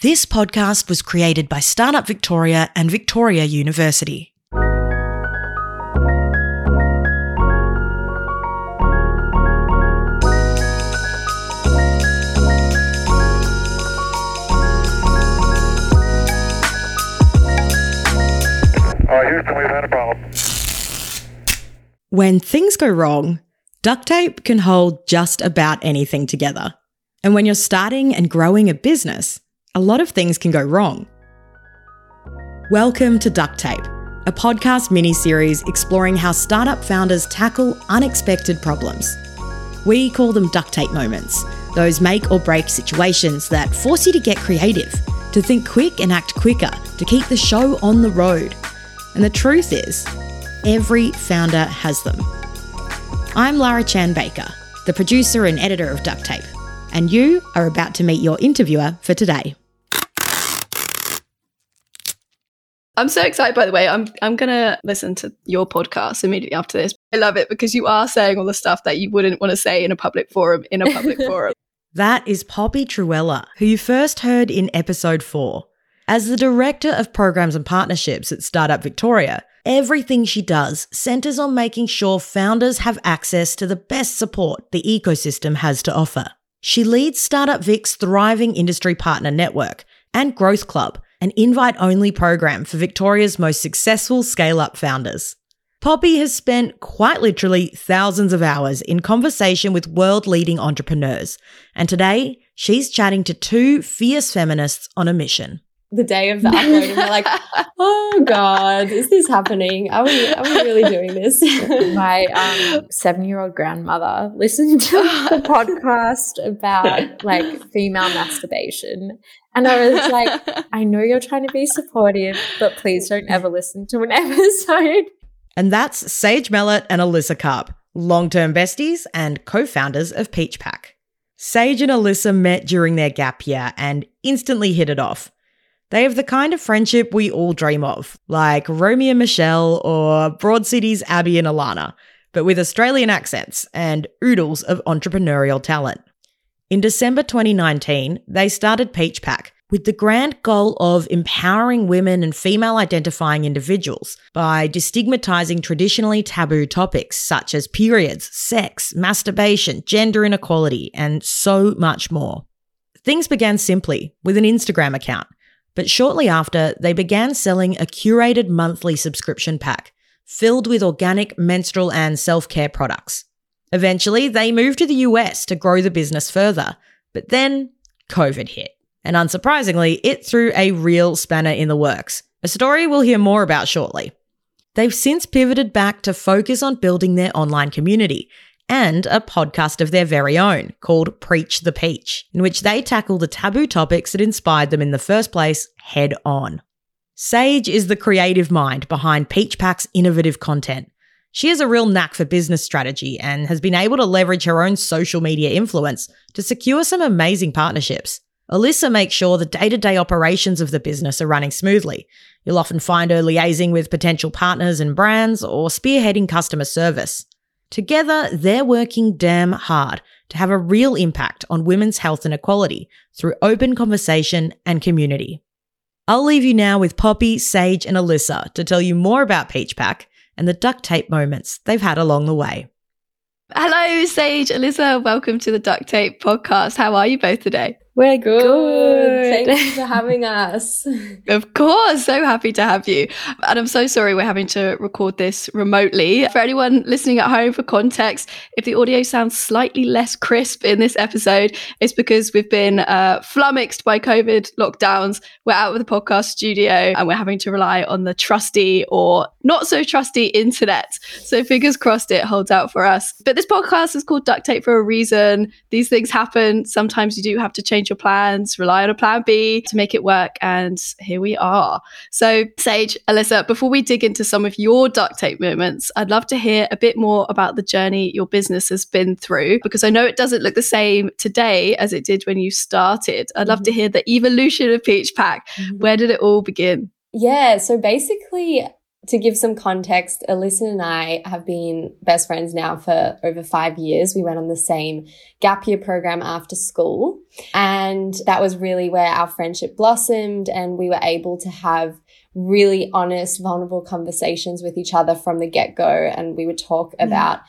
This podcast was created by Startup Victoria and Victoria University. Houston, we've had a problem. When things go wrong, duct tape can hold just about anything together. And when you're starting and growing a business, a lot of things can go wrong. Welcome to Duct Tape, a podcast mini series exploring how startup founders tackle unexpected problems. We call them duct tape moments, those make or break situations that force you to get creative, to think quick and act quicker, to keep the show on the road. And the truth is, every founder has them. I'm Lara Chan Baker, the producer and editor of Duct Tape, and you are about to meet your interviewer for today. I'm so excited by the way. I'm I'm gonna listen to your podcast immediately after this. I love it because you are saying all the stuff that you wouldn't want to say in a public forum in a public forum. That is Poppy Truella, who you first heard in episode four. As the Director of Programs and Partnerships at Startup Victoria, everything she does centers on making sure founders have access to the best support the ecosystem has to offer. She leads Startup Vic's thriving industry partner network and Growth Club, an invite only program for Victoria's most successful scale up founders. Poppy has spent quite literally thousands of hours in conversation with world leading entrepreneurs, and today she's chatting to two fierce feminists on a mission. The day of the upload and we're like, oh God, is this happening? Are we are we really doing this? My um, seven year old grandmother listened to a podcast about like female masturbation. And I was like, I know you're trying to be supportive, but please don't ever listen to an episode. And that's Sage Mellett and Alyssa Karp, long term besties and co founders of Peach Pack. Sage and Alyssa met during their gap year and instantly hit it off. They have the kind of friendship we all dream of, like Romy and Michele or Broad City's Abbi and Ilana, but with Australian accents and oodles of entrepreneurial talent. In December 2019, they started Peach Pack with the grand goal of empowering women and female identifying individuals by destigmatizing traditionally taboo topics such as periods, sex, masturbation, gender inequality, and so much more. Things began simply with an Instagram account, but shortly after, they began selling a curated monthly subscription pack filled with organic menstrual and self care products. Eventually, they moved to the US to grow the business further, but then COVID hit. And unsurprisingly, it threw a real spanner in the works, a story we'll hear more about shortly. They've since pivoted back to focus on building their online community and a podcast of their very own called Preach the Peach, in which they tackle the taboo topics that inspired them in the first place head on. Sage is the creative mind behind Peach Pack's innovative content. She has a real knack for business strategy and has been able to leverage her own social media influence to secure some amazing partnerships. Alyssa makes sure the day to day operations of the business are running smoothly. You'll often find her liaising with potential partners and brands or spearheading customer service. Together, they're working damn hard to have a real impact on women's health and equality through open conversation and community. I'll leave you now with Poppy, Sage, and Alyssa to tell you more about Peach Pack and the duct tape moments they've had along the way. Hello, Sage, Alyssa. Welcome to the Duct Tape podcast. How are you both today? We're good. Good. Thank you for having us. Of course, so happy to have you. And I'm so sorry we're having to record this remotely. For anyone listening at home, for context, if the audio sounds slightly less crisp in this episode, it's because we've been uh, flummoxed by COVID lockdowns. We're out of the podcast studio and we're having to rely on the trusty or not so trusty internet. So fingers crossed it holds out for us. But this podcast is called Duct Tape for a reason. These things happen. Sometimes you do have to change your plans, rely on a plan B to make it work. And here we are. So, Sage, Alyssa, before we dig into some of your duct tape moments, I'd love to hear a bit more about the journey your business has been through because I know it doesn't look the same today as it did when you started. I'd love to mm-hmm. hear the evolution of Peach Pack. Mm-hmm. Where did it all begin? Yeah, so basically, to give some context, Alyssa and I have been best friends now for over five years. We went on the same gap year program after school. And that was really where our friendship blossomed and we were able to have really honest, vulnerable conversations with each other from the get go. And we would talk mm. about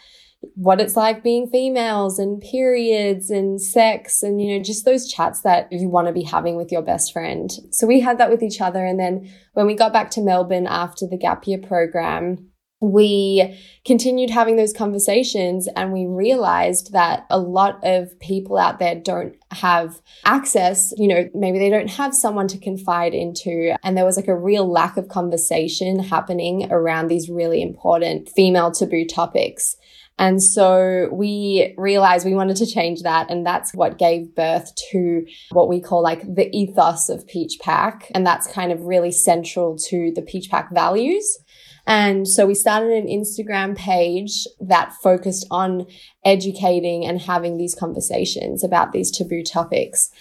what it's like being females and periods and sex and, you know, just those chats that you want to be having with your best friend. So we had that with each other. And then when we got back to Melbourne after the gap year program, we continued having those conversations and we realized that a lot of people out there don't have access, you know, maybe they don't have someone to confide into. And there was like a real lack of conversation happening around these really important female taboo topics. And so we realized we wanted to change that. And that's what gave birth to what we call like the ethos of Peach Pack. And that's kind of really central to the Peach Pack values. And so we started an Instagram page that focused on educating and having these conversations about these taboo topics.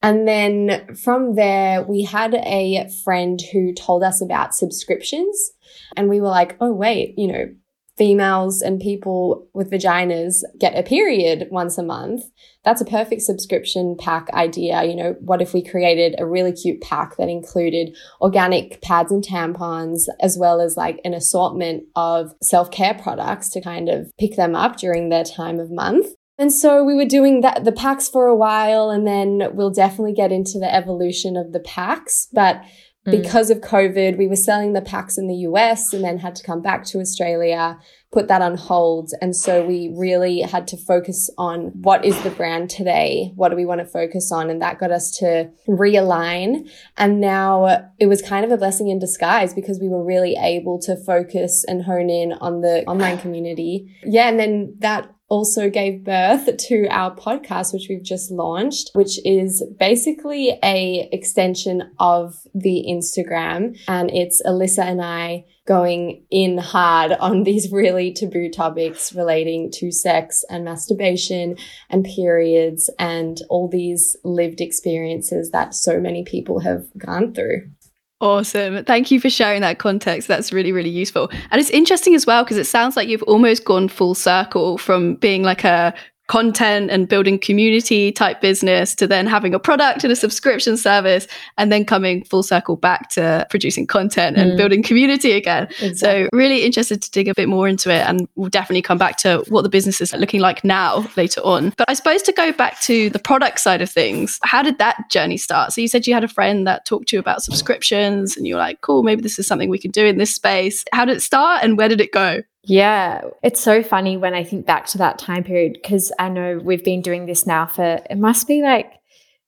And then from there, we had a friend who told us about subscriptions. And we were like, oh, wait, you know, females and people with vaginas get a period once a month. That's a perfect subscription pack idea. You know, what if we created a really cute pack that included organic pads and tampons, as well as like an assortment of self care products to kind of pick them up during their time of month? And so we were doing that, the packs for a while, and then we'll definitely get into the evolution of the packs. But. Mm. Because of COVID, we were selling the packs in the US and then had to come back to Australia, put that on hold. And so we really had to focus on what is the brand today? What do we want to focus on? And that got us to realign. And now it was kind of a blessing in disguise because we were really able to focus and hone in on the online community. Yeah. And then that also gave birth to our podcast, which we've just launched, which is basically a extension of the Instagram. And it's Alyssa and I going in hard on these really taboo topics relating to sex and masturbation and periods and all these lived experiences that so many people have gone through. Awesome. Thank you for sharing that context. That's really, really useful. And it's interesting as well because it sounds like you've almost gone full circle from being like a content and building community type business to then having a product and a subscription service and then coming full circle back to producing content and mm. building community again. Exactly. So really interested to dig a bit more into it and we'll definitely come back to what the business is looking like now later on. But I suppose to go back to the product side of things, how did that journey start? So you said you had a friend that talked to you about subscriptions and you're like, cool, maybe this is something we can do in this space. How did it start and where did it go? Yeah, it's so funny when I think back to that time period because I know we've been doing this now for it must be like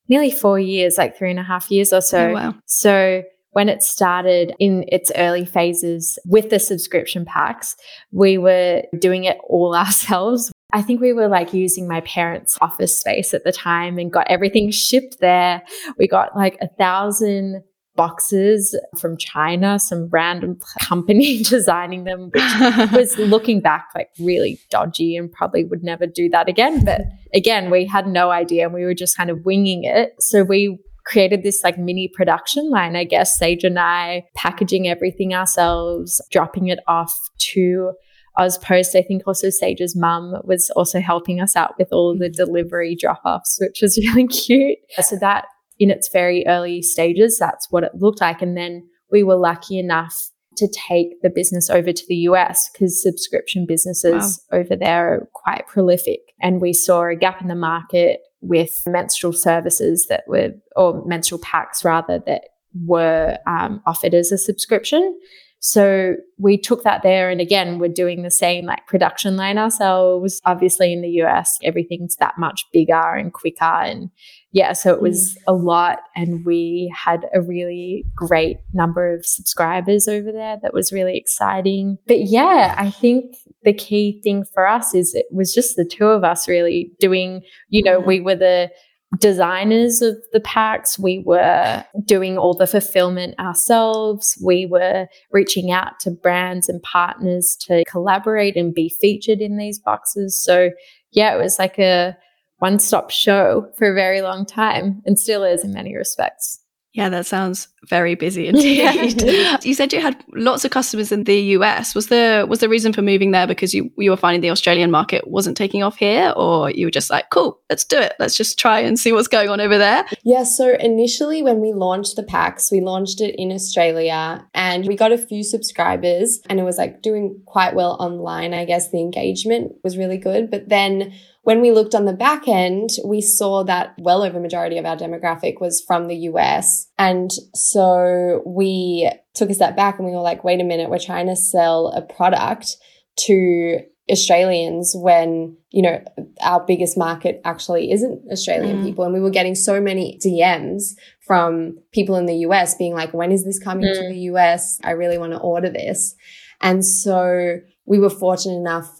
nearly four years, like three and a half years or so. Oh, wow. So when it started in its early phases with the subscription packs, we were doing it all ourselves. I think we were like using my parents' office space at the time and got everything shipped there. We got like a thousand boxes from China, some random company designing them, which was looking back like really dodgy and probably would never do that again. But again, we had no idea and we were just kind of winging it. So we created this like mini production line, I guess, Sage and I packaging everything ourselves, dropping it off to Auspost. I think also Sage's mum was also helping us out with all the mm-hmm. delivery drop offs, which was really cute. So that in its very early stages, that's what it looked like. And then we were lucky enough to take the business over to the US because subscription businesses wow. over there are quite prolific. And we saw a gap in the market with menstrual services that were, or menstrual packs rather, that were um, offered as a subscription. So we took that there. And again, we're doing the same like production line ourselves. Obviously, in the US, everything's that much bigger and quicker. And yeah, so it was a lot. And we had a really great number of subscribers over there. That was really exciting. But yeah, I think the key thing for us is it was just the two of us really doing, you know, we were the designers of the packs. We were doing all the fulfillment ourselves. We were reaching out to brands and partners to collaborate and be featured in these boxes. So, yeah, it was like a one stop show for a very long time and still is in many respects. Yeah, that sounds very busy indeed. you said you had lots of customers in the US. Was the was the reason for moving there because you you were finding the Australian market wasn't taking off here, or you were just like, cool, let's do it. Let's just try and see what's going on over there. Yeah. So initially, when we launched the packs, we launched it in Australia, and we got a few subscribers, and it was like doing quite well online. I guess the engagement was really good, but then when we looked on the back end, we saw that well over majority of our demographic was from the US. And so we took a step back and we were like, wait a minute, we're trying to sell a product to Australians when, you know, our biggest market actually isn't Australian mm. people. And we were getting so many DMs from people in the US being like, when is this coming mm. to the US? I really want to order this. And so we were fortunate enough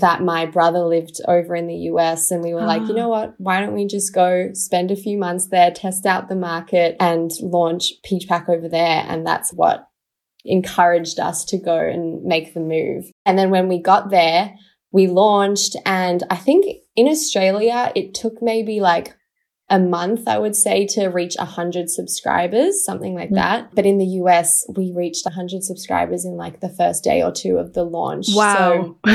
that my brother lived over in the US and we were like, you ah. know what? Why don't we just go spend a few months there, test out the market and launch Peach Pack over there? And that's what encouraged us to go and make the move. And then when we got there, we launched and I think in Australia, it took maybe like a month, I would say, to reach 100 subscribers, something like mm. that. But in the US, we reached 100 subscribers in like the first day or two of the launch. Wow. So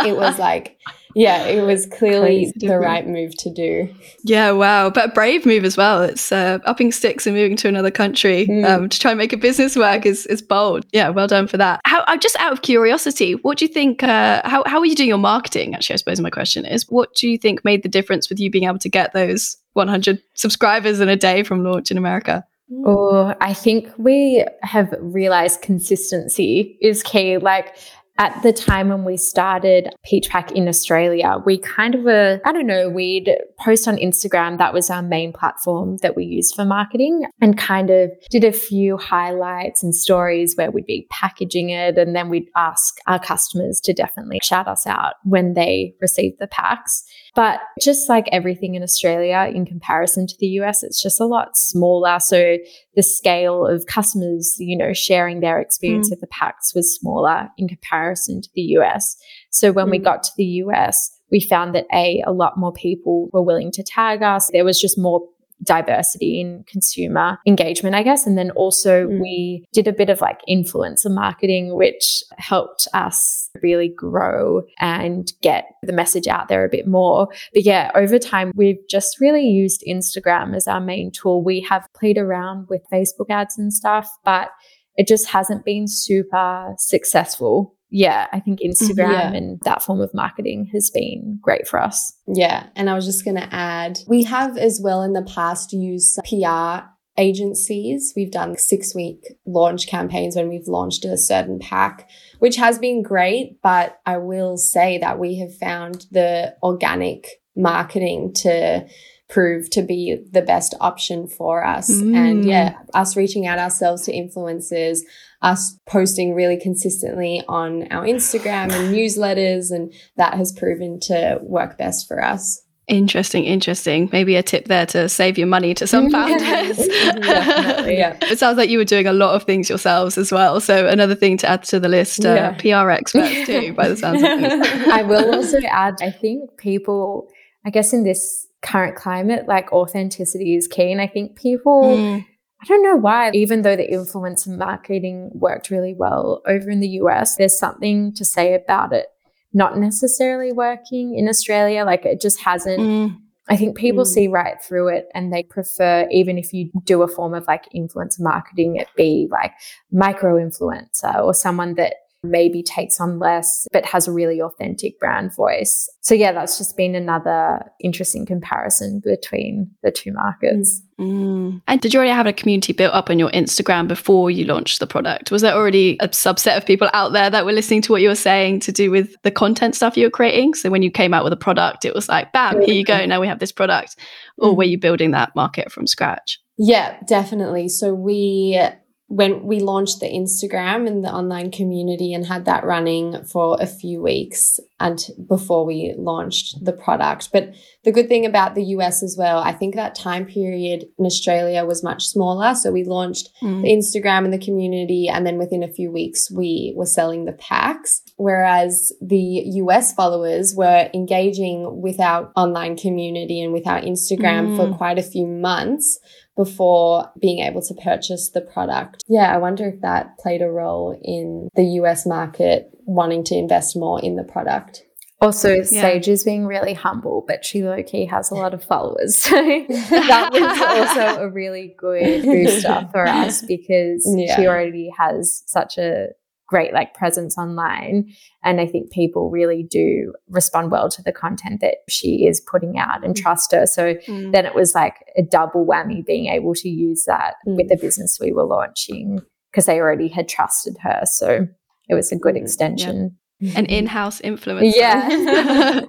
it was like, yeah, it was clearly the right move to do. Yeah, wow. But a brave move as well. It's uh, upping sticks and moving to another country mm. um, to try and make a business work is, is bold. Yeah, well done for that. How, uh, just out of curiosity, what do you think, uh, how, how are you doing your marketing? Actually, I suppose my question is, what do you think made the difference with you being able to get those 100 subscribers in a day from launch in America? Oh, I think we have realized consistency is key. Like at the time when we started Peach Pack in Australia, we kind of were, I don't know, we'd post on Instagram. That was our main platform that we used for marketing and kind of did a few highlights and stories where we'd be packaging it. And then we'd ask our customers to definitely shout us out when they received the packs. But just like everything in Australia, in comparison to the US, it's just a lot smaller. So the scale of customers, you know, sharing their experience mm. with the packs was smaller in comparison to the US. So when mm. we got to the US, we found that A, a lot more people were willing to tag us. There was just more diversity in consumer engagement, I guess. And then also mm. we did a bit of like influencer marketing, which helped us really grow and get the message out there a bit more. But yeah, over time, we've just really used Instagram as our main tool. We have played around with Facebook ads and stuff, but it just hasn't been super successful yeah, I think mm-hmm. Instagram yeah. and that form of marketing has been great for us. Yeah. And I was just going to add, we have as well in the past used PR agencies. We've done six week launch campaigns when we've launched a certain pack, which has been great. But I will say that we have found the organic marketing to prove to be the best option for us. Mm. And yeah, us reaching out ourselves to influencers, us posting really consistently on our Instagram and newsletters, and that has proven to work best for us. Interesting, interesting. Maybe a tip there to save your money to some founders. yeah. It sounds like you were doing a lot of things yourselves as well. So another thing to add to the list, uh, yeah. PR experts too, by the sounds of things. I will also add, I think people, I guess in this current climate, like authenticity is key. And I think people mm. I don't know why, even though the influencer marketing worked really well over in the US, there's something to say about it not necessarily working in Australia. Like it just hasn't. Mm. I think people mm. see right through it and they prefer, even if you do a form of like influencer marketing, it be like micro influencer or someone that maybe takes on less, but has a really authentic brand voice. So, yeah, that's just been another interesting comparison between the two markets. Mm. And did you already have a community built up on your Instagram before you launched the product? Was there already a subset of people out there that were listening to what you were saying to do with the content stuff you were creating? So, when you came out with a product, it was like, bam, here you go. Now we have this product. Or were you building that market from scratch? Yeah, definitely. So, we when we launched the Instagram and the online community and had that running for a few weeks and before we launched the product. But the good thing about the US as well, I think that time period in Australia was much smaller. So we launched mm. the Instagram and the community. And then within a few weeks, we were selling the packs. Whereas the US followers were engaging with our online community and with our Instagram mm. for quite a few months before being able to purchase the product. Yeah, I wonder if that played a role in the US market wanting to invest more in the product. Also, yeah. Sage is being really humble, but she low key has a lot of followers. So that was also a really good booster for us because yeah. she already has such a great like presence online. And I think people really do respond well to the content that she is putting out and mm. trust her. So mm. then it was like a double whammy being able to use that mm. with the business we were launching because they already had trusted her. So it was a good mm. extension an in-house influencer. Yeah.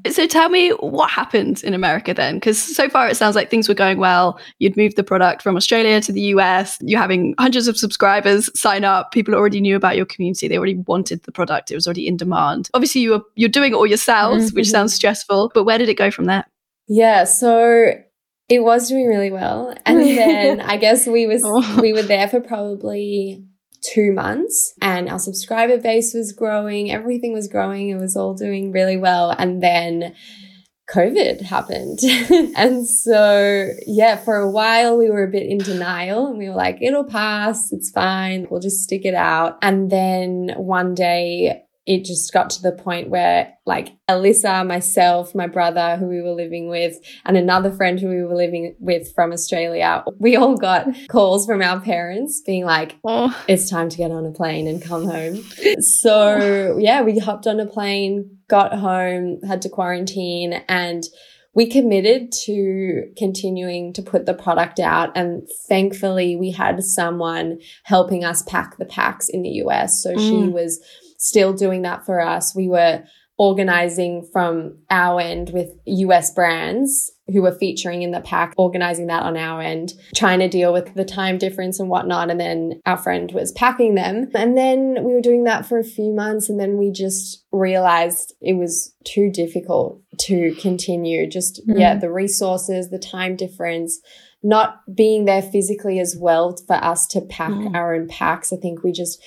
so tell me what happened in America then because so far it sounds like things were going well. You'd moved the product from Australia to the US. You're having hundreds of subscribers sign up. People already knew about your community. They already wanted the product. It was already in demand. Obviously you were you're doing it all yourselves, mm-hmm. which sounds stressful, but where did it go from there? Yeah, so it was doing really well. And then I guess we was oh. we were there for probably two months and our subscriber base was growing. Everything was growing. It was all doing really well. And then COVID happened. and so, yeah, for a while we were a bit in denial and we were like, it'll pass. It's fine. We'll just stick it out. And then one day it just got to the point where like Alyssa, myself, my brother who we were living with and another friend who we were living with from Australia, we all got calls from our parents being like, oh. it's time to get on a plane and come home. So yeah, we hopped on a plane, got home, had to quarantine and we committed to continuing to put the product out. And thankfully we had someone helping us pack the packs in the US. So mm. she was still doing that for us. We were organizing from our end with US brands who were featuring in the pack, organizing that on our end, trying to deal with the time difference and whatnot. And then our friend was packing them. And then we were doing that for a few months. And then we just realized it was too difficult to continue. Just, mm-hmm. yeah, the resources, the time difference, not being there physically as well for us to pack mm-hmm. our own packs. I think we just,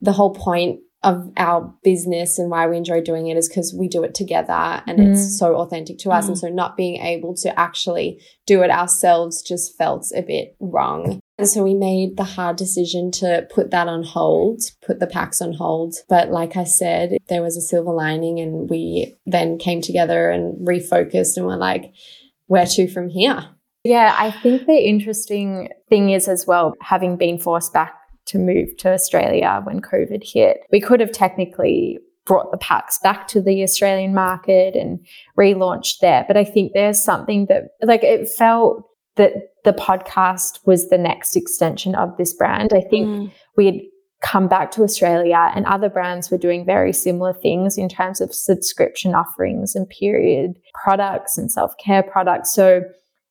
the whole point of our business and why we enjoy doing it is because we do it together and mm. it's so authentic to us. Mm. And so not being able to actually do it ourselves just felt a bit wrong. And so we made the hard decision to put that on hold, put the packs on hold. But like I said, there was a silver lining and we then came together and refocused and were like, where to from here? Yeah, I think the interesting thing is as well, having been forced back to move to Australia when COVID hit. We could have technically brought the packs back to the Australian market and relaunched there. But I think there's something that, like, it felt that the podcast was the next extension of this brand. I think mm. we had come back to Australia and other brands were doing very similar things in terms of subscription offerings and period products and self care products. So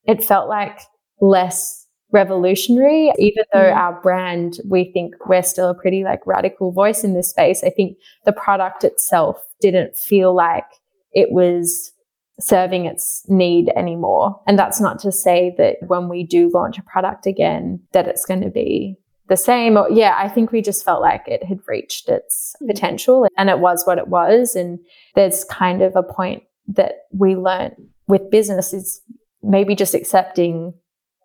it felt like less revolutionary even though mm. our brand we think we're still a pretty like radical voice in this space i think the product itself didn't feel like it was serving its need anymore and that's not to say that when we do launch a product again that it's going to be the same or yeah i think we just felt like it had reached its mm. potential and it was what it was and there's kind of a point that we learned with business is maybe just accepting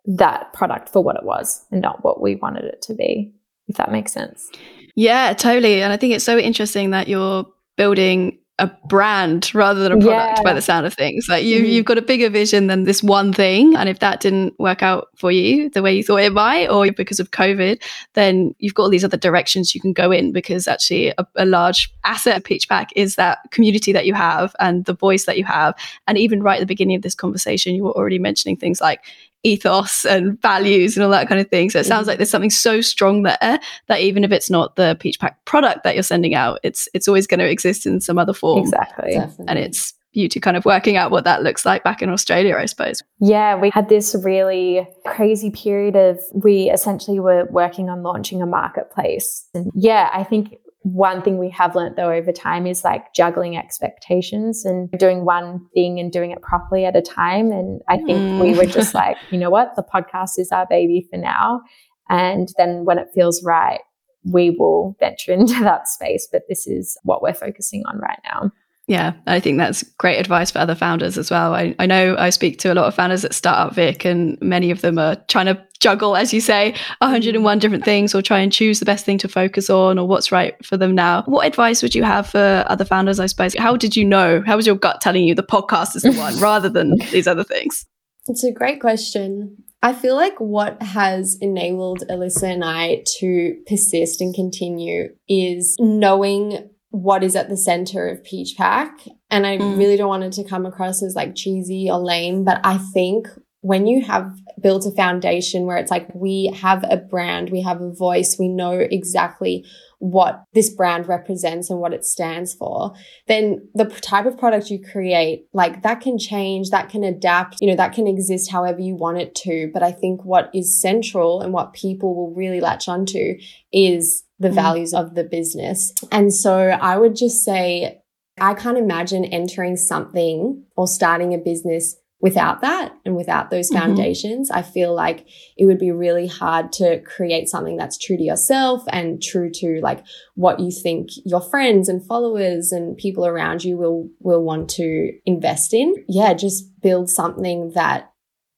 that product for what it was and not what we wanted it to be, if that makes sense. Yeah, totally. And I think it's so interesting that you're building a brand rather than a product yeah. by the sound of things. Like you, mm-hmm. you've got a bigger vision than this one thing. And if that didn't work out for you the way you thought it might, or because of COVID, then you've got all these other directions you can go in because actually a, a large asset of Peach Pack is that community that you have and the voice that you have. And even right at the beginning of this conversation, you were already mentioning things like ethos and values and all that kind of thing. So it sounds mm-hmm. like there's something so strong there that even if it's not the Peach Pack product that you're sending out, it's it's always going to exist in some other form. Exactly. Definitely. And it's you to kind of working out what that looks like back in Australia, I suppose. Yeah, we had this really crazy period of we essentially were working on launching a marketplace. And yeah, I think one thing we have learned though over time is like juggling expectations and doing one thing and doing it properly at a time. And I think mm. we were just like, you know what, the podcast is our baby for now. And then when it feels right, we will venture into that space. But this is what we're focusing on right now. Yeah, I think that's great advice for other founders as well. I, I know I speak to a lot of founders at Startup Vic, and many of them are trying to juggle, as you say, 101 different things or try and choose the best thing to focus on or what's right for them now. What advice would you have for other founders, I suppose? How did you know? How was your gut telling you the podcast is the one rather than these other things? It's a great question. I feel like what has enabled Alyssa and I to persist and continue is knowing what is at the center of Peach Pack. And I mm. really don't want it to come across as like cheesy or lame, but I think when you have built a foundation where it's like we have a brand, we have a voice, we know exactly what this brand represents and what it stands for, then the type of product you create, like that can change, that can adapt, you know, that can exist however you want it to. But I think what is central and what people will really latch onto is the mm. values of the business. And so I would just say, I can't imagine entering something or starting a business without that and without those mm-hmm. foundations, mm-hmm. I feel like it would be really hard to create something that's true to yourself and true to like what you think your friends and followers and people around you will, will want to invest in. Yeah. Just build something that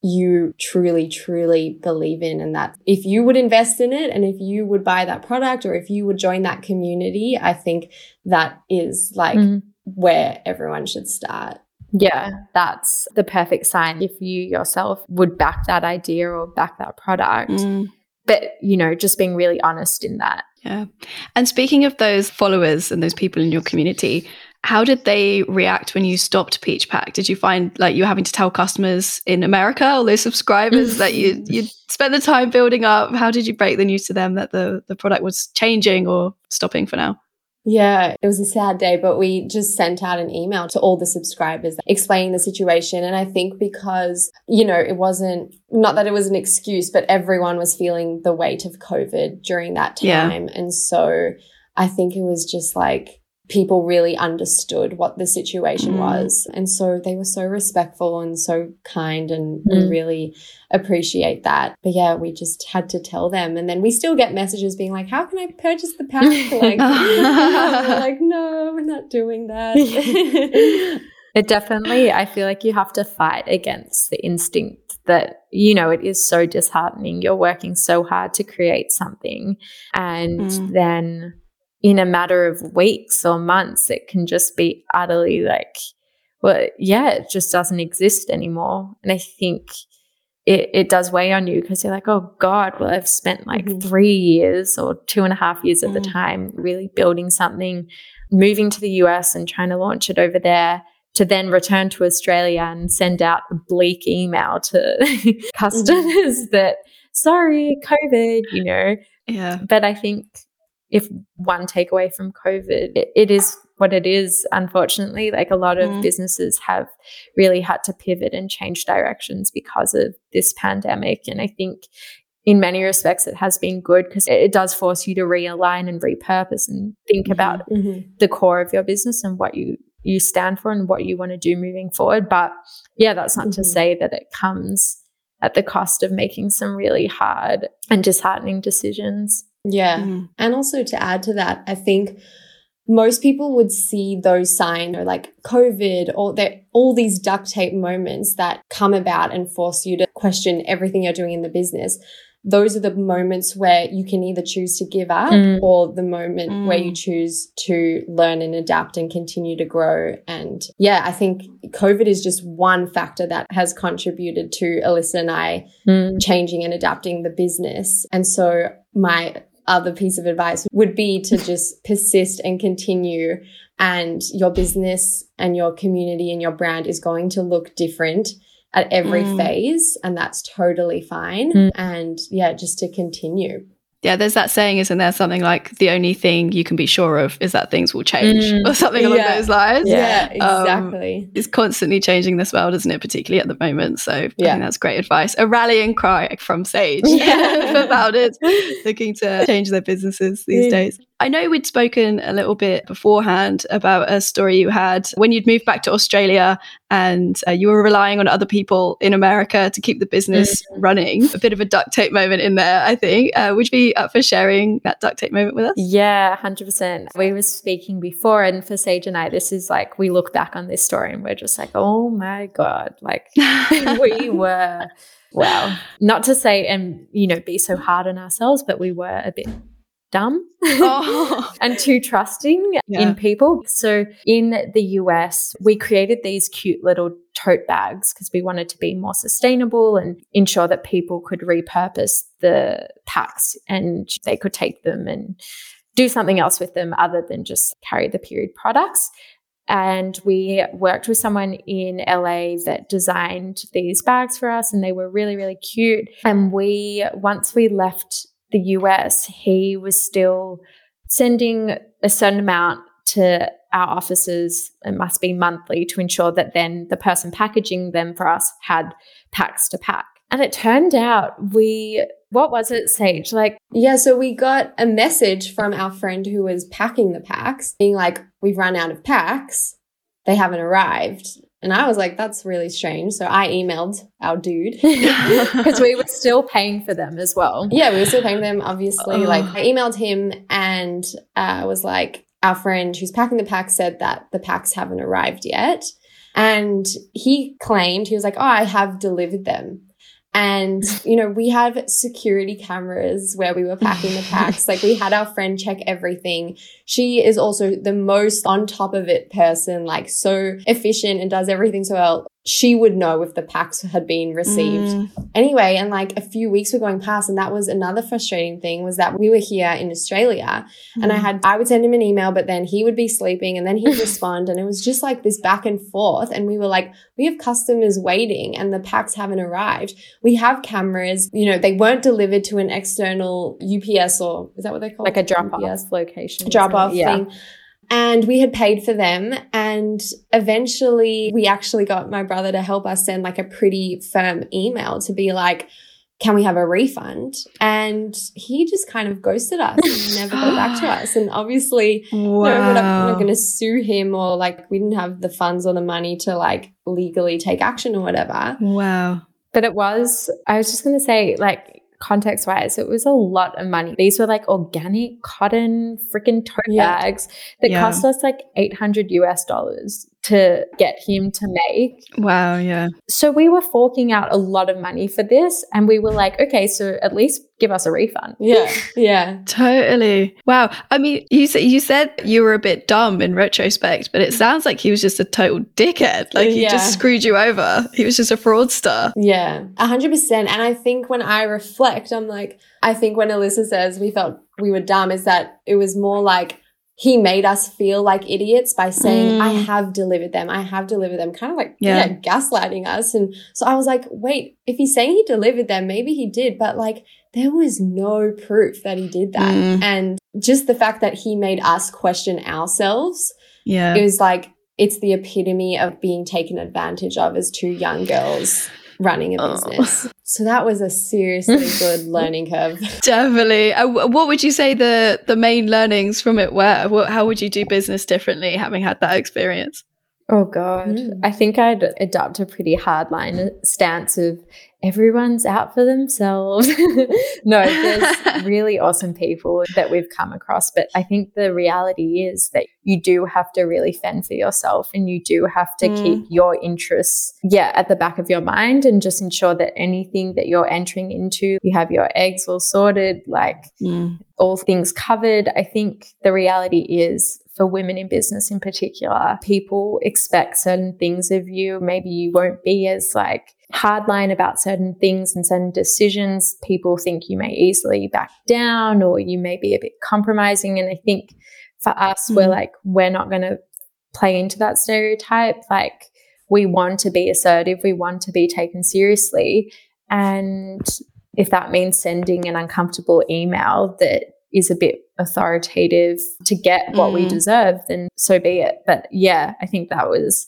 you truly, truly believe in and that if you would invest in it and if you would buy that product or if you would join that community, I think that is like mm-hmm. where everyone should start. Yeah, that's the perfect sign if you yourself would back that idea or back that product. Mm. But, you know, just being really honest in that. Yeah. And speaking of those followers and those people in your community, how did they react when you stopped Peach Pack? Did you find like you were having to tell customers in America, all those subscribers that you you spent the time building up? How did you break the news to them that the the product was changing or stopping for now? Yeah, it was a sad day, but we just sent out an email to all the subscribers explaining the situation. And I think because, you know, it wasn't, not that it was an excuse, but everyone was feeling the weight of COVID during that time. Yeah. And so I think it was just like, people really understood what the situation mm. was. And so they were so respectful and so kind and mm. we really appreciate that. But yeah, we just had to tell them. And then we still get messages being like, how can I purchase the pack? Like, like, no, we're not doing that. it definitely, I feel like you have to fight against the instinct that, you know, it is so disheartening. You're working so hard to create something and mm. then in a matter of weeks or months, it can just be utterly like, well, yeah, it just doesn't exist anymore. And I think it, it does weigh on you because you're like, oh God, well, I've spent like mm-hmm. three years or two and a half years at mm. the time really building something, moving to the US and trying to launch it over there to then return to Australia and send out a bleak email to customers mm-hmm. that, sorry, COVID, you know. Yeah. But I think if one takeaway from COVID, it, it is what it is, unfortunately. Like a lot of mm. businesses have really had to pivot and change directions because of this pandemic. And I think in many respects, it has been good because it, does force you to realign and repurpose and think mm-hmm. about mm-hmm. the core of your business and what you you stand for and what you want to do moving forward. But yeah, that's not mm-hmm. to say that it comes at the cost of making some really hard and disheartening decisions. Yeah. Mm. And also to add to that, I think most people would see those signs or like COVID or all these duct tape moments that come about and force you to question everything you're doing in the business. Those are the moments where you can either choose to give up mm. or the moment mm. where you choose to learn and adapt and continue to grow. And yeah, I think COVID is just one factor that has contributed to Alyssa and I mm. changing and adapting the business. And so my other piece of advice would be to just persist and continue. And your business and your community and your brand is going to look different at every mm. phase. And that's totally fine. Mm. And yeah, just to continue yeah, there's that saying, isn't there? Something like the only thing you can be sure of is that things will change, mm, or something along yeah. those lines. Yeah, um, exactly. Um, it's constantly changing this world, isn't it? Particularly at the moment. So yeah. I think that's great advice. A rallying cry from Sage yeah. for founders looking to change their businesses these days. I know we'd spoken a little bit beforehand about a story you had when you'd moved back to Australia and uh, you were relying on other people in America to keep the business mm-hmm. running. A bit of a duct tape moment in there, I think. Uh, would you be up for sharing that duct tape moment with us? Yeah, 100%. We were speaking before, and for Sage and I, this is like, we look back on this story and we're just like, oh my God, like we were, wow. Not to say and, you know, be so hard on ourselves, but we were a bit dumb oh. and too trusting yeah. in people. So in the US, we created these cute little tote bags because we wanted to be more sustainable and ensure that people could repurpose the packs and they could take them and do something else with them other than just carry the period products. And we worked with someone in LA that designed these bags for us, and they were really, really cute. And we, once we left the US, he was still sending a certain amount to our offices, it must be monthly, to ensure that then the person packaging them for us had packs to pack. And it turned out we, what was it, Sage? Like, yeah, so we got a message from our friend who was packing the packs being like, we've run out of packs. They haven't arrived. And I was like, that's really strange. So I emailed our dude because we were still paying for them as well. Yeah, we were still paying them, obviously. Oh. Like, I emailed him and uh, was like, our friend who's packing the pack said that the packs haven't arrived yet. And he claimed, he was like, oh, I have delivered them. And, you know, we have security cameras where we were packing the packs. like we had our friend check everything. She is also the most on top of it person, like so efficient and does everything so well she would know if the packs had been received. Mm. Anyway, and like a few weeks were going past and that was another frustrating thing was that we were here in Australia mm. and I mm. had I would send him an email but then he would be sleeping and then he'd respond and it was just like this back and forth and we were like we have customers waiting and the packs haven't arrived. We have cameras, you know, they weren't delivered to an external UPS or is that what they call like it? a drop off location. Drop off yeah. thing and we had paid for them. And eventually we actually got my brother to help us send like a pretty firm email to be like, can we have a refund? And he just kind of ghosted us and never got back to us. And obviously, wow. no, we're not, not going to sue him or like we didn't have the funds or the money to like legally take action or whatever. Wow. But it was, I was just going to say, like, context wise, it was a lot of money. These were like organic cotton freaking tote yeah. bags that yeah. cost us like 800 US dollars to get him to make. Wow, yeah. So we were forking out a lot of money for this and we were like, okay, so at least give us a refund. Yeah. Yeah. totally. Wow. I mean, you said you said you were a bit dumb in retrospect, but it sounds like he was just a total dickhead. Like he yeah. just screwed you over. He was just a fraudster. Yeah. 100%. And I think when I reflect, I'm like I think when Alyssa says we felt we were dumb is that it was more like he made us feel like idiots by saying, mm. I have delivered them. I have delivered them, kind of like yeah. yeah. gaslighting us. And so I was like, wait, if he's saying he delivered them, maybe he did, but like there was no proof that he did that. Mm. And just the fact that he made us question ourselves. Yeah. It was like, it's the epitome of being taken advantage of as two young girls running a oh. business. Oh. So that was a seriously good learning curve. Definitely. Uh, what would you say the the main learnings from it were? What, how would you do business differently having had that experience? Oh God, mm. I think I'd adopt a pretty hardline stance of everyone's out for themselves. no, there's really awesome people that we've come across, but I think the reality is that you do have to really fend for yourself and you do have to mm. keep your interests, yeah, at the back of your mind and just ensure that anything that you're entering into, you have your eggs all sorted, like mm. all things covered. I think the reality is for women in business in particular, people expect certain things of you. Maybe you won't be as like hardline about certain things and certain decisions. People think you may easily back down or you may be a bit compromising. And I think for us, mm. we're like, we're not going to play into that stereotype. Like, we want to be assertive, we want to be taken seriously. And if that means sending an uncomfortable email that is a bit authoritative to get what mm. we deserve, then so be it. But yeah, I think that was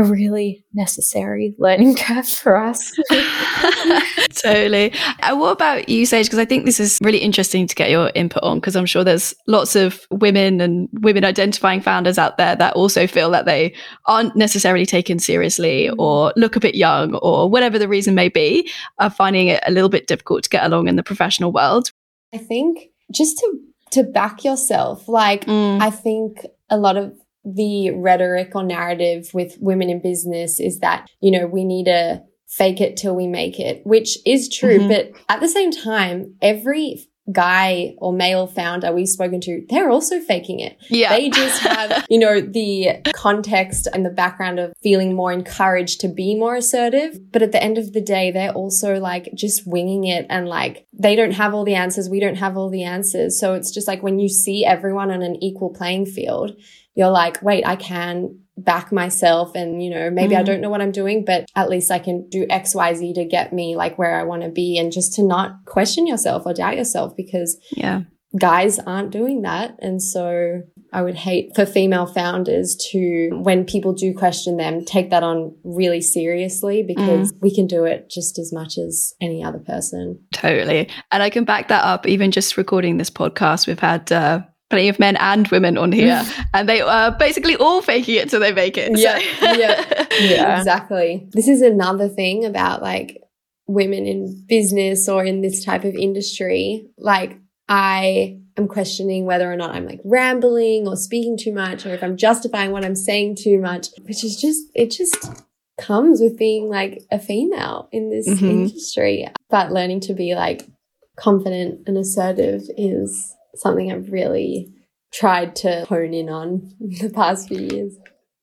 a really necessary learning curve for us. totally. And what about you, Sage? Because I think this is really interesting to get your input on, because I'm sure there's lots of women and women identifying founders out there that also feel that they aren't necessarily taken seriously mm. or look a bit young or whatever the reason may be, are finding it a little bit difficult to get along in the professional world. I think just to to back yourself, like mm. I think a lot of the rhetoric or narrative with women in business is that, you know, we need to fake it till we make it, which is true. Mm-hmm. But at the same time, every guy or male founder we've spoken to, they're also faking it. Yeah. They just have, you know, the context and the background of feeling more encouraged to be more assertive. But at the end of the day, they're also like just winging it and like they don't have all the answers. We don't have all the answers. So it's just like when you see everyone on an equal playing field, you're like, wait, I can back myself and, you know, maybe mm. I don't know what I'm doing, but at least I can do X, Y, Z to get me like where I want to be and just to not question yourself or doubt yourself because yeah, guys aren't doing that. And so I would hate for female founders to, when people do question them, take that on really seriously because mm. we can do it just as much as any other person. Totally. And I can back that up. Even just recording this podcast, we've had, uh, plenty of men and women on here, and they are basically all faking it till they make it. Yeah, so. yeah, yeah, exactly. This is another thing about like women in business or in this type of industry. Like, I am questioning whether or not I'm like rambling or speaking too much, or if I'm justifying what I'm saying too much, which is just it just comes with being like a female in this mm-hmm. industry. But learning to be like confident and assertive is something I've really tried to hone in on the past few years.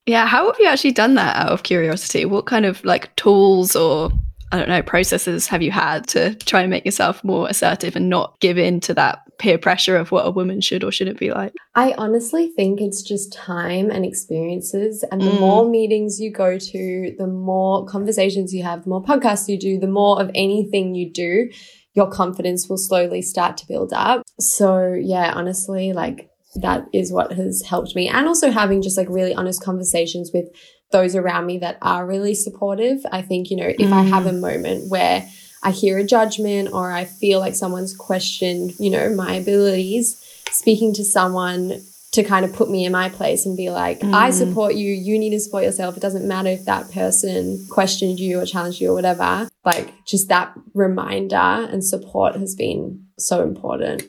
Yeah, how have you actually done that out of curiosity? What kind of like tools or I don't know, processes have you had to try and make yourself more assertive and not give in to that peer pressure of what a woman should or shouldn't be like? I honestly think it's just time and experiences. And the mm. more meetings you go to, the more conversations you have, the more podcasts you do, the more of anything you do, your confidence will slowly start to build up. So yeah, honestly, like that is what has helped me. And also having just like really honest conversations with those around me that are really supportive. I think, you know, if mm. I have a mm. moment where I hear a judgment or I feel like someone's questioned, you know, my abilities, speaking to someone to kind of put me in my place and be like, mm. I support you. You need to support yourself. It doesn't matter if that person questioned you or challenged you or whatever. Like, just that reminder and support has been so important.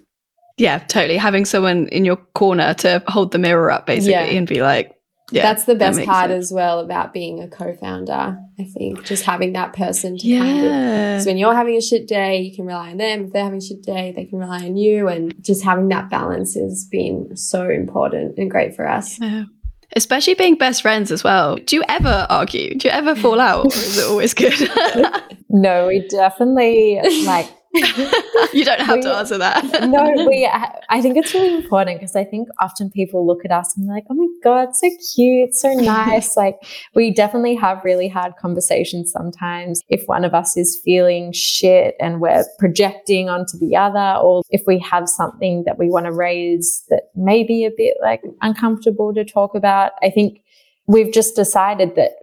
Yeah, totally. Having someone in your corner to hold the mirror up basically yeah. and be like, yeah, that's the best that part sense. as well about being a co-founder. I think just having that person to yeah. kind of. So when you're having a shit day, you can rely on them. If they're having a shit day, they can rely on you, and just having that balance has been so important and great for us. Yeah. Especially being best friends as well. Do you ever argue? Do you ever fall out, is it always good? no, we definitely like you don't have we, to answer that. no, we. I think it's really important because I think often people look at us and they're like, "Oh my god, so cute, so nice." like we definitely have really hard conversations sometimes. If one of us is feeling shit and we're projecting onto the other, or if we have something that we want to raise that may be a bit like uncomfortable to talk about, I think we've just decided that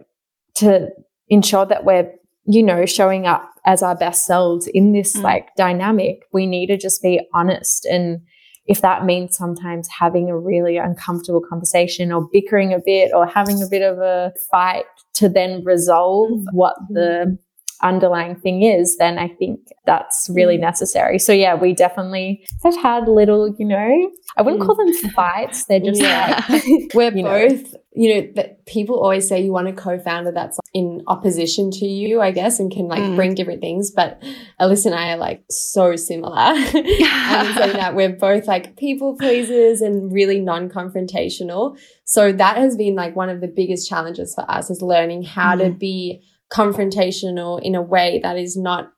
to ensure that we're you know, showing up as our best selves in this mm. like dynamic, we need to just be honest. And if that means sometimes having a really uncomfortable conversation or bickering a bit or having a bit of a fight to then resolve mm. what the underlying thing is, then I think that's really mm. necessary. So yeah, we definitely have had little, you know, I wouldn't call them mm. fights. They're just yeah. like we're you both, know. you know, that people always say you want a co-founder that's in opposition to you, I guess, and can like mm. bring different things. But Alyssa and I are like so similar. and saying that we're both like people pleasers and really non-confrontational. So that has been like one of the biggest challenges for us is learning how mm. to be confrontational in a way that is not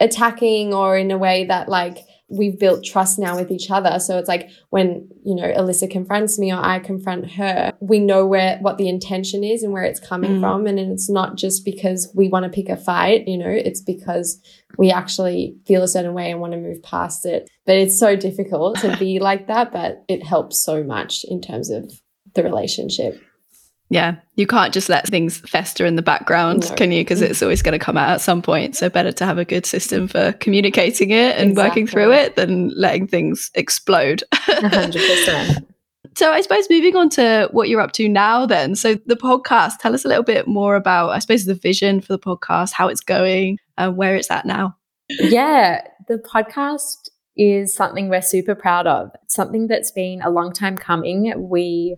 attacking or in a way that like we've built trust now with each other. So it's like when, you know, Alyssa confronts me or I confront her, we know where, what the intention is and where it's coming mm. from. And it's not just because we want to pick a fight, you know, it's because we actually feel a certain way and want to move past it. But it's so difficult to be like that, but it helps so much in terms of the relationship. Yeah, you can't just let things fester in the background, No. can you? Because it's always going to come out at some point. So better to have a good system for communicating it and working through it than letting things explode. 100%. So I suppose moving on to what you're up to now then. So the podcast, tell us a little bit more about I suppose the vision for the podcast, how it's going, and where it's at now. Yeah, the podcast is something we're super proud of. It's something that's been a long time coming. We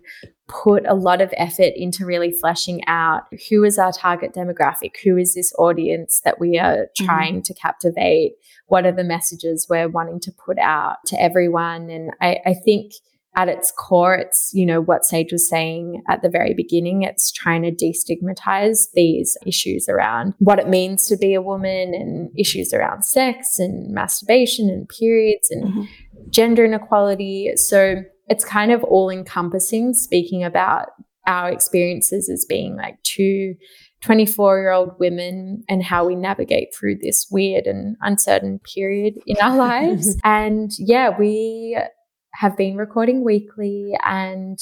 put a lot of effort into really fleshing out who is our target demographic, who is this audience that we are trying to captivate, what are the messages we're wanting to put out to everyone. And I, I think at its core, it's, you know, what Sage was saying at the very beginning. It's trying to destigmatize these issues around what it means to be a woman and issues around sex and masturbation and periods and Mhm. gender inequality. So it's kind of all encompassing, speaking about our experiences as being like two 24 year old women and how we navigate through this weird and uncertain period in our lives. and yeah, we have been recording weekly and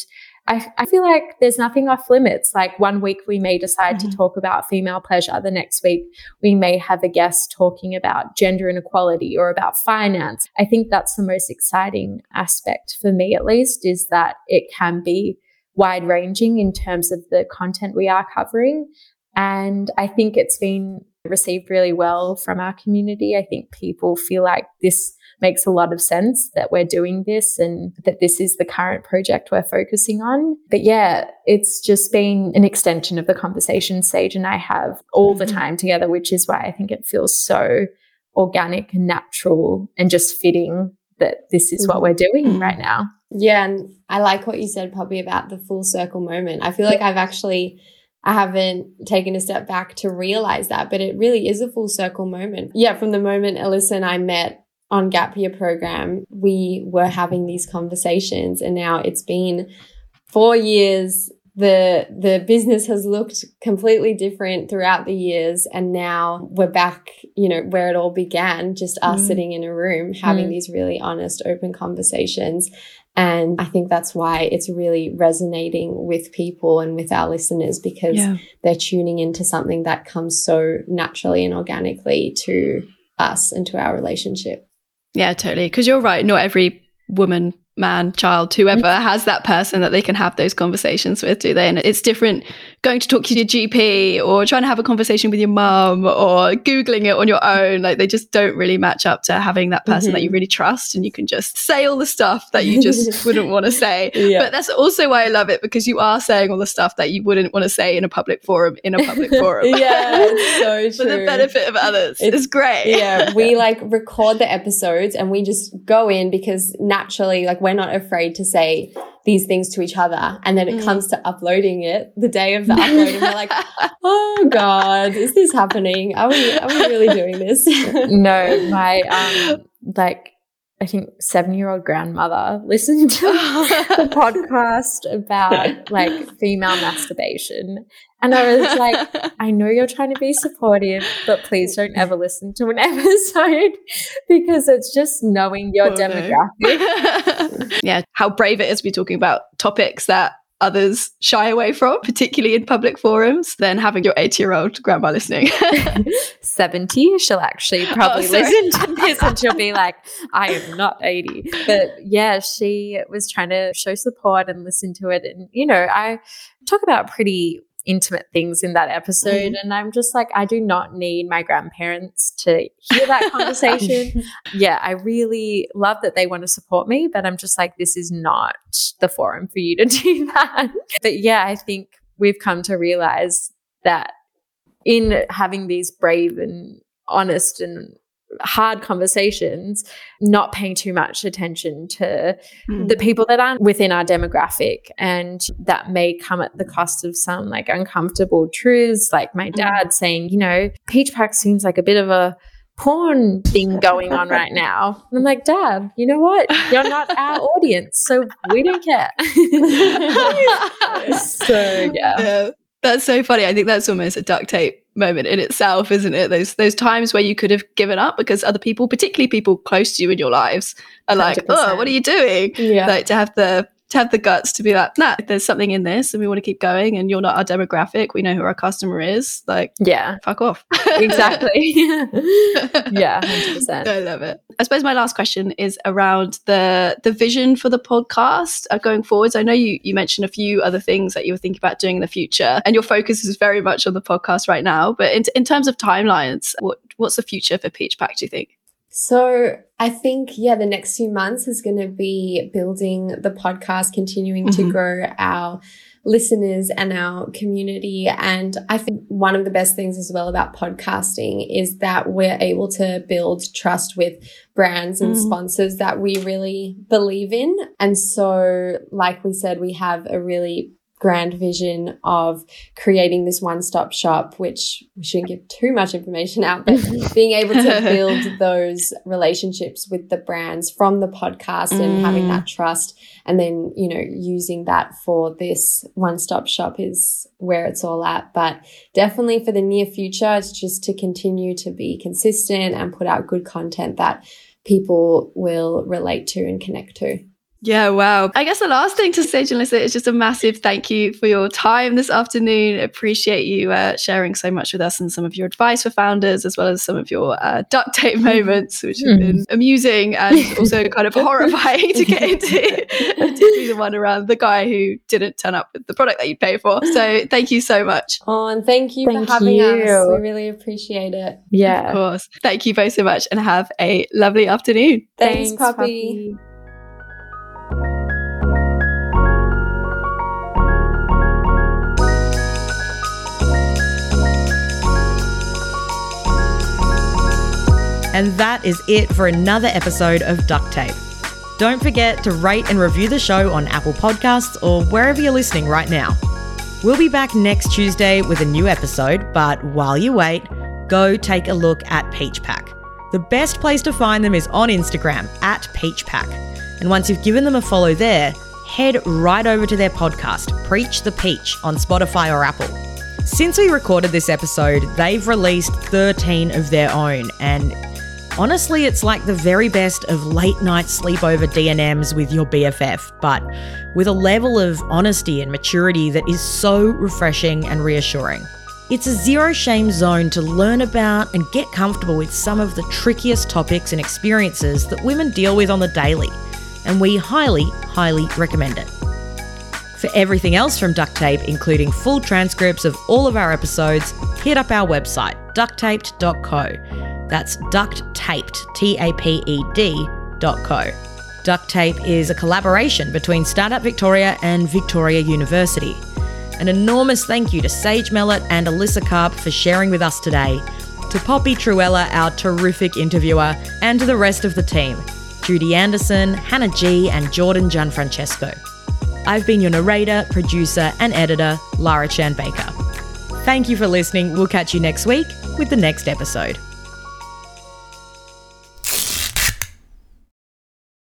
I, I feel like there's nothing off limits. Like one week we may decide to mm-hmm. talk about female pleasure. The next week we may have a guest talking about gender inequality or about finance. I think that's the most exciting aspect for me, at least, is that it can be wide ranging in terms of the content we are covering. And I think it's been received really well from our community. I think people feel like this makes a lot of sense that we're doing this and that this is the current project we're focusing on. But yeah, it's just been an extension of the conversation Sage and I have all the time together, which is why I think it feels so organic and natural and just fitting that this is what we're doing Mhm. right now. Yeah, and I like what you said, Poppy, about the full circle moment. I feel like I've actually I haven't taken a step back to realize that, but it really is a full circle moment. Yeah, from the moment Alyssa and I met on Gap Year program, we were having these conversations, and now it's been four years. The the business has looked completely different throughout the years, and now we're back, you know, where it all began, just us Mm. sitting in a room having Mm. these really honest, open conversations. And I think that's why it's really resonating with people and with our listeners because they're tuning into something that comes so naturally and organically to us and to our relationship. Yeah, totally. Because you're right. Not every woman, man, child, whoever mm. has that person that they can have those conversations with, do they? And it's different going to talk to your GP or trying to have a conversation with your mum or Googling it on your own. Like they just don't really match up to having that person that you mm-hmm. really trust and you can just say all the stuff that you just wouldn't want to say. Yeah. But that's also why I love it because you are saying all the stuff that you wouldn't want to say in a public forum, in a public forum. yeah, it's so For the benefit of others. It's, It's- great. yeah, we like record the episodes and we just go in because naturally, like, we're not afraid to say these things to each other. And then it Mm. comes to uploading it the day of the upload, and we're like, oh God, is this happening? Are we, are we really doing this? No, my um like I think seven year old grandmother listened to the podcast about like female masturbation. And I was like, I know you're trying to be supportive, but please don't ever listen to an episode because it's just knowing your Oh, no. demographic. yeah, how brave it is to be talking about topics that others shy away from, particularly in public forums, than having your 80 year old grandma listening. 70, she'll actually oh, probably sorry. listen to this and she'll be like, I am not 80. But yeah, she was trying to show support and listen to it. And, you know, I talk about pretty intimate things in that episode. Mm-hmm. And I'm just like, I do not need my grandparents to hear that conversation. yeah, I really love that they want to support me, but I'm just like, this is not the forum for you to do that. But yeah, I think we've come to realize that in having these brave and honest and hard conversations, not paying too much attention to hmm. the people that aren't within our demographic. And that may come at the cost of some like uncomfortable truths like my hmm. dad saying you know peach pack seems like a bit of a porn thing going on right now. And i'm like dad you know what? You're not our audience so we don't care. So yeah. Yeah, that's so funny. I think that's almost a duct tape moment in itself, isn't it? Those those times where you could have given up because other people, particularly people close to you in your lives, are like, "Oh, 100%. what are you doing?" yeah. Like to have the to have the guts to be like, nah, there's something in this and we want to keep going and you're not our demographic, we know who our customer is, like, yeah, fuck off. exactly. yeah, 100%. I love it. I suppose my last question is around the the vision for the podcast uh, going forwards. I know you you mentioned a few other things that you were thinking about doing in the future, and your focus is very much on the podcast right now. But in, in terms of timelines, what what's the future for Peach Pack? Do you think? So I think, yeah, the next few months is going to be building the podcast, continuing mm-hmm. to grow our listeners and our community. And I think one of the best things as well about podcasting is that we're able to build trust with brands and mm. sponsors that we really believe in. And so, like we said, we have a really grand vision of creating this one stop shop, which we shouldn't give too much information out, but being able to build those relationships with the brands from the podcast mm. and having that mm. trust. And then, you know, using that for this one stop shop is where it's all at. But definitely for the near future, it's just to continue to be consistent and put out good content that people will relate to and connect to. Yeah, wow. I guess the last thing to say, Jalissa, is just a massive thank you for your time this afternoon. Appreciate you uh, sharing so much with us and some of your advice for founders, as well as some of your uh, duct tape moments, which have been amusing and also kind of horrifying to get into, particularly the one around the guy who didn't turn up with the product that you'd pay for. So thank you so much. Oh, and thank you thank for having you. us. We really appreciate it. Yeah. Of course. Thank you both so much and have a lovely afternoon. Thanks, Thanks Poppy. Poppy. And that is it for another episode of Duct Tape. Don't forget to rate and review the show on Apple Podcasts or wherever you're listening right now. We'll be back next Tuesday with a new episode, but while you wait, go take a look at Peach Pack. The best place to find them is on Instagram at Peach Pack. And once you've given them a follow there, head right over to their podcast, Preach the Peach, on Spotify or Apple. Since we recorded this episode, they've released 13 of their own, and Honestly, it's like the very best of late night sleepover D&Ms with your BFF, but with a level of honesty and maturity that is so refreshing and reassuring. It's a zero shame zone to learn about and get comfortable with some of the trickiest topics and experiences that women deal with on the daily, and we highly, highly recommend it. For everything else from Duct Tape, including full transcripts of all of our episodes, hit up our website, ducttaped.co. That's duct taped, T A P E D dot co. Duct Tape is a collaboration between Startup Victoria and Victoria University. An enormous thank you to Sage Mellett and Alyssa Karp for sharing with us today, to Poppy Truella, our terrific interviewer, and to the rest of the team Judy Anderson, Hannah G, and Jordan Gianfrancesco. I've been your narrator, producer, and editor, Lara Chan Baker. Thank you for listening. We'll catch you next week with the next episode.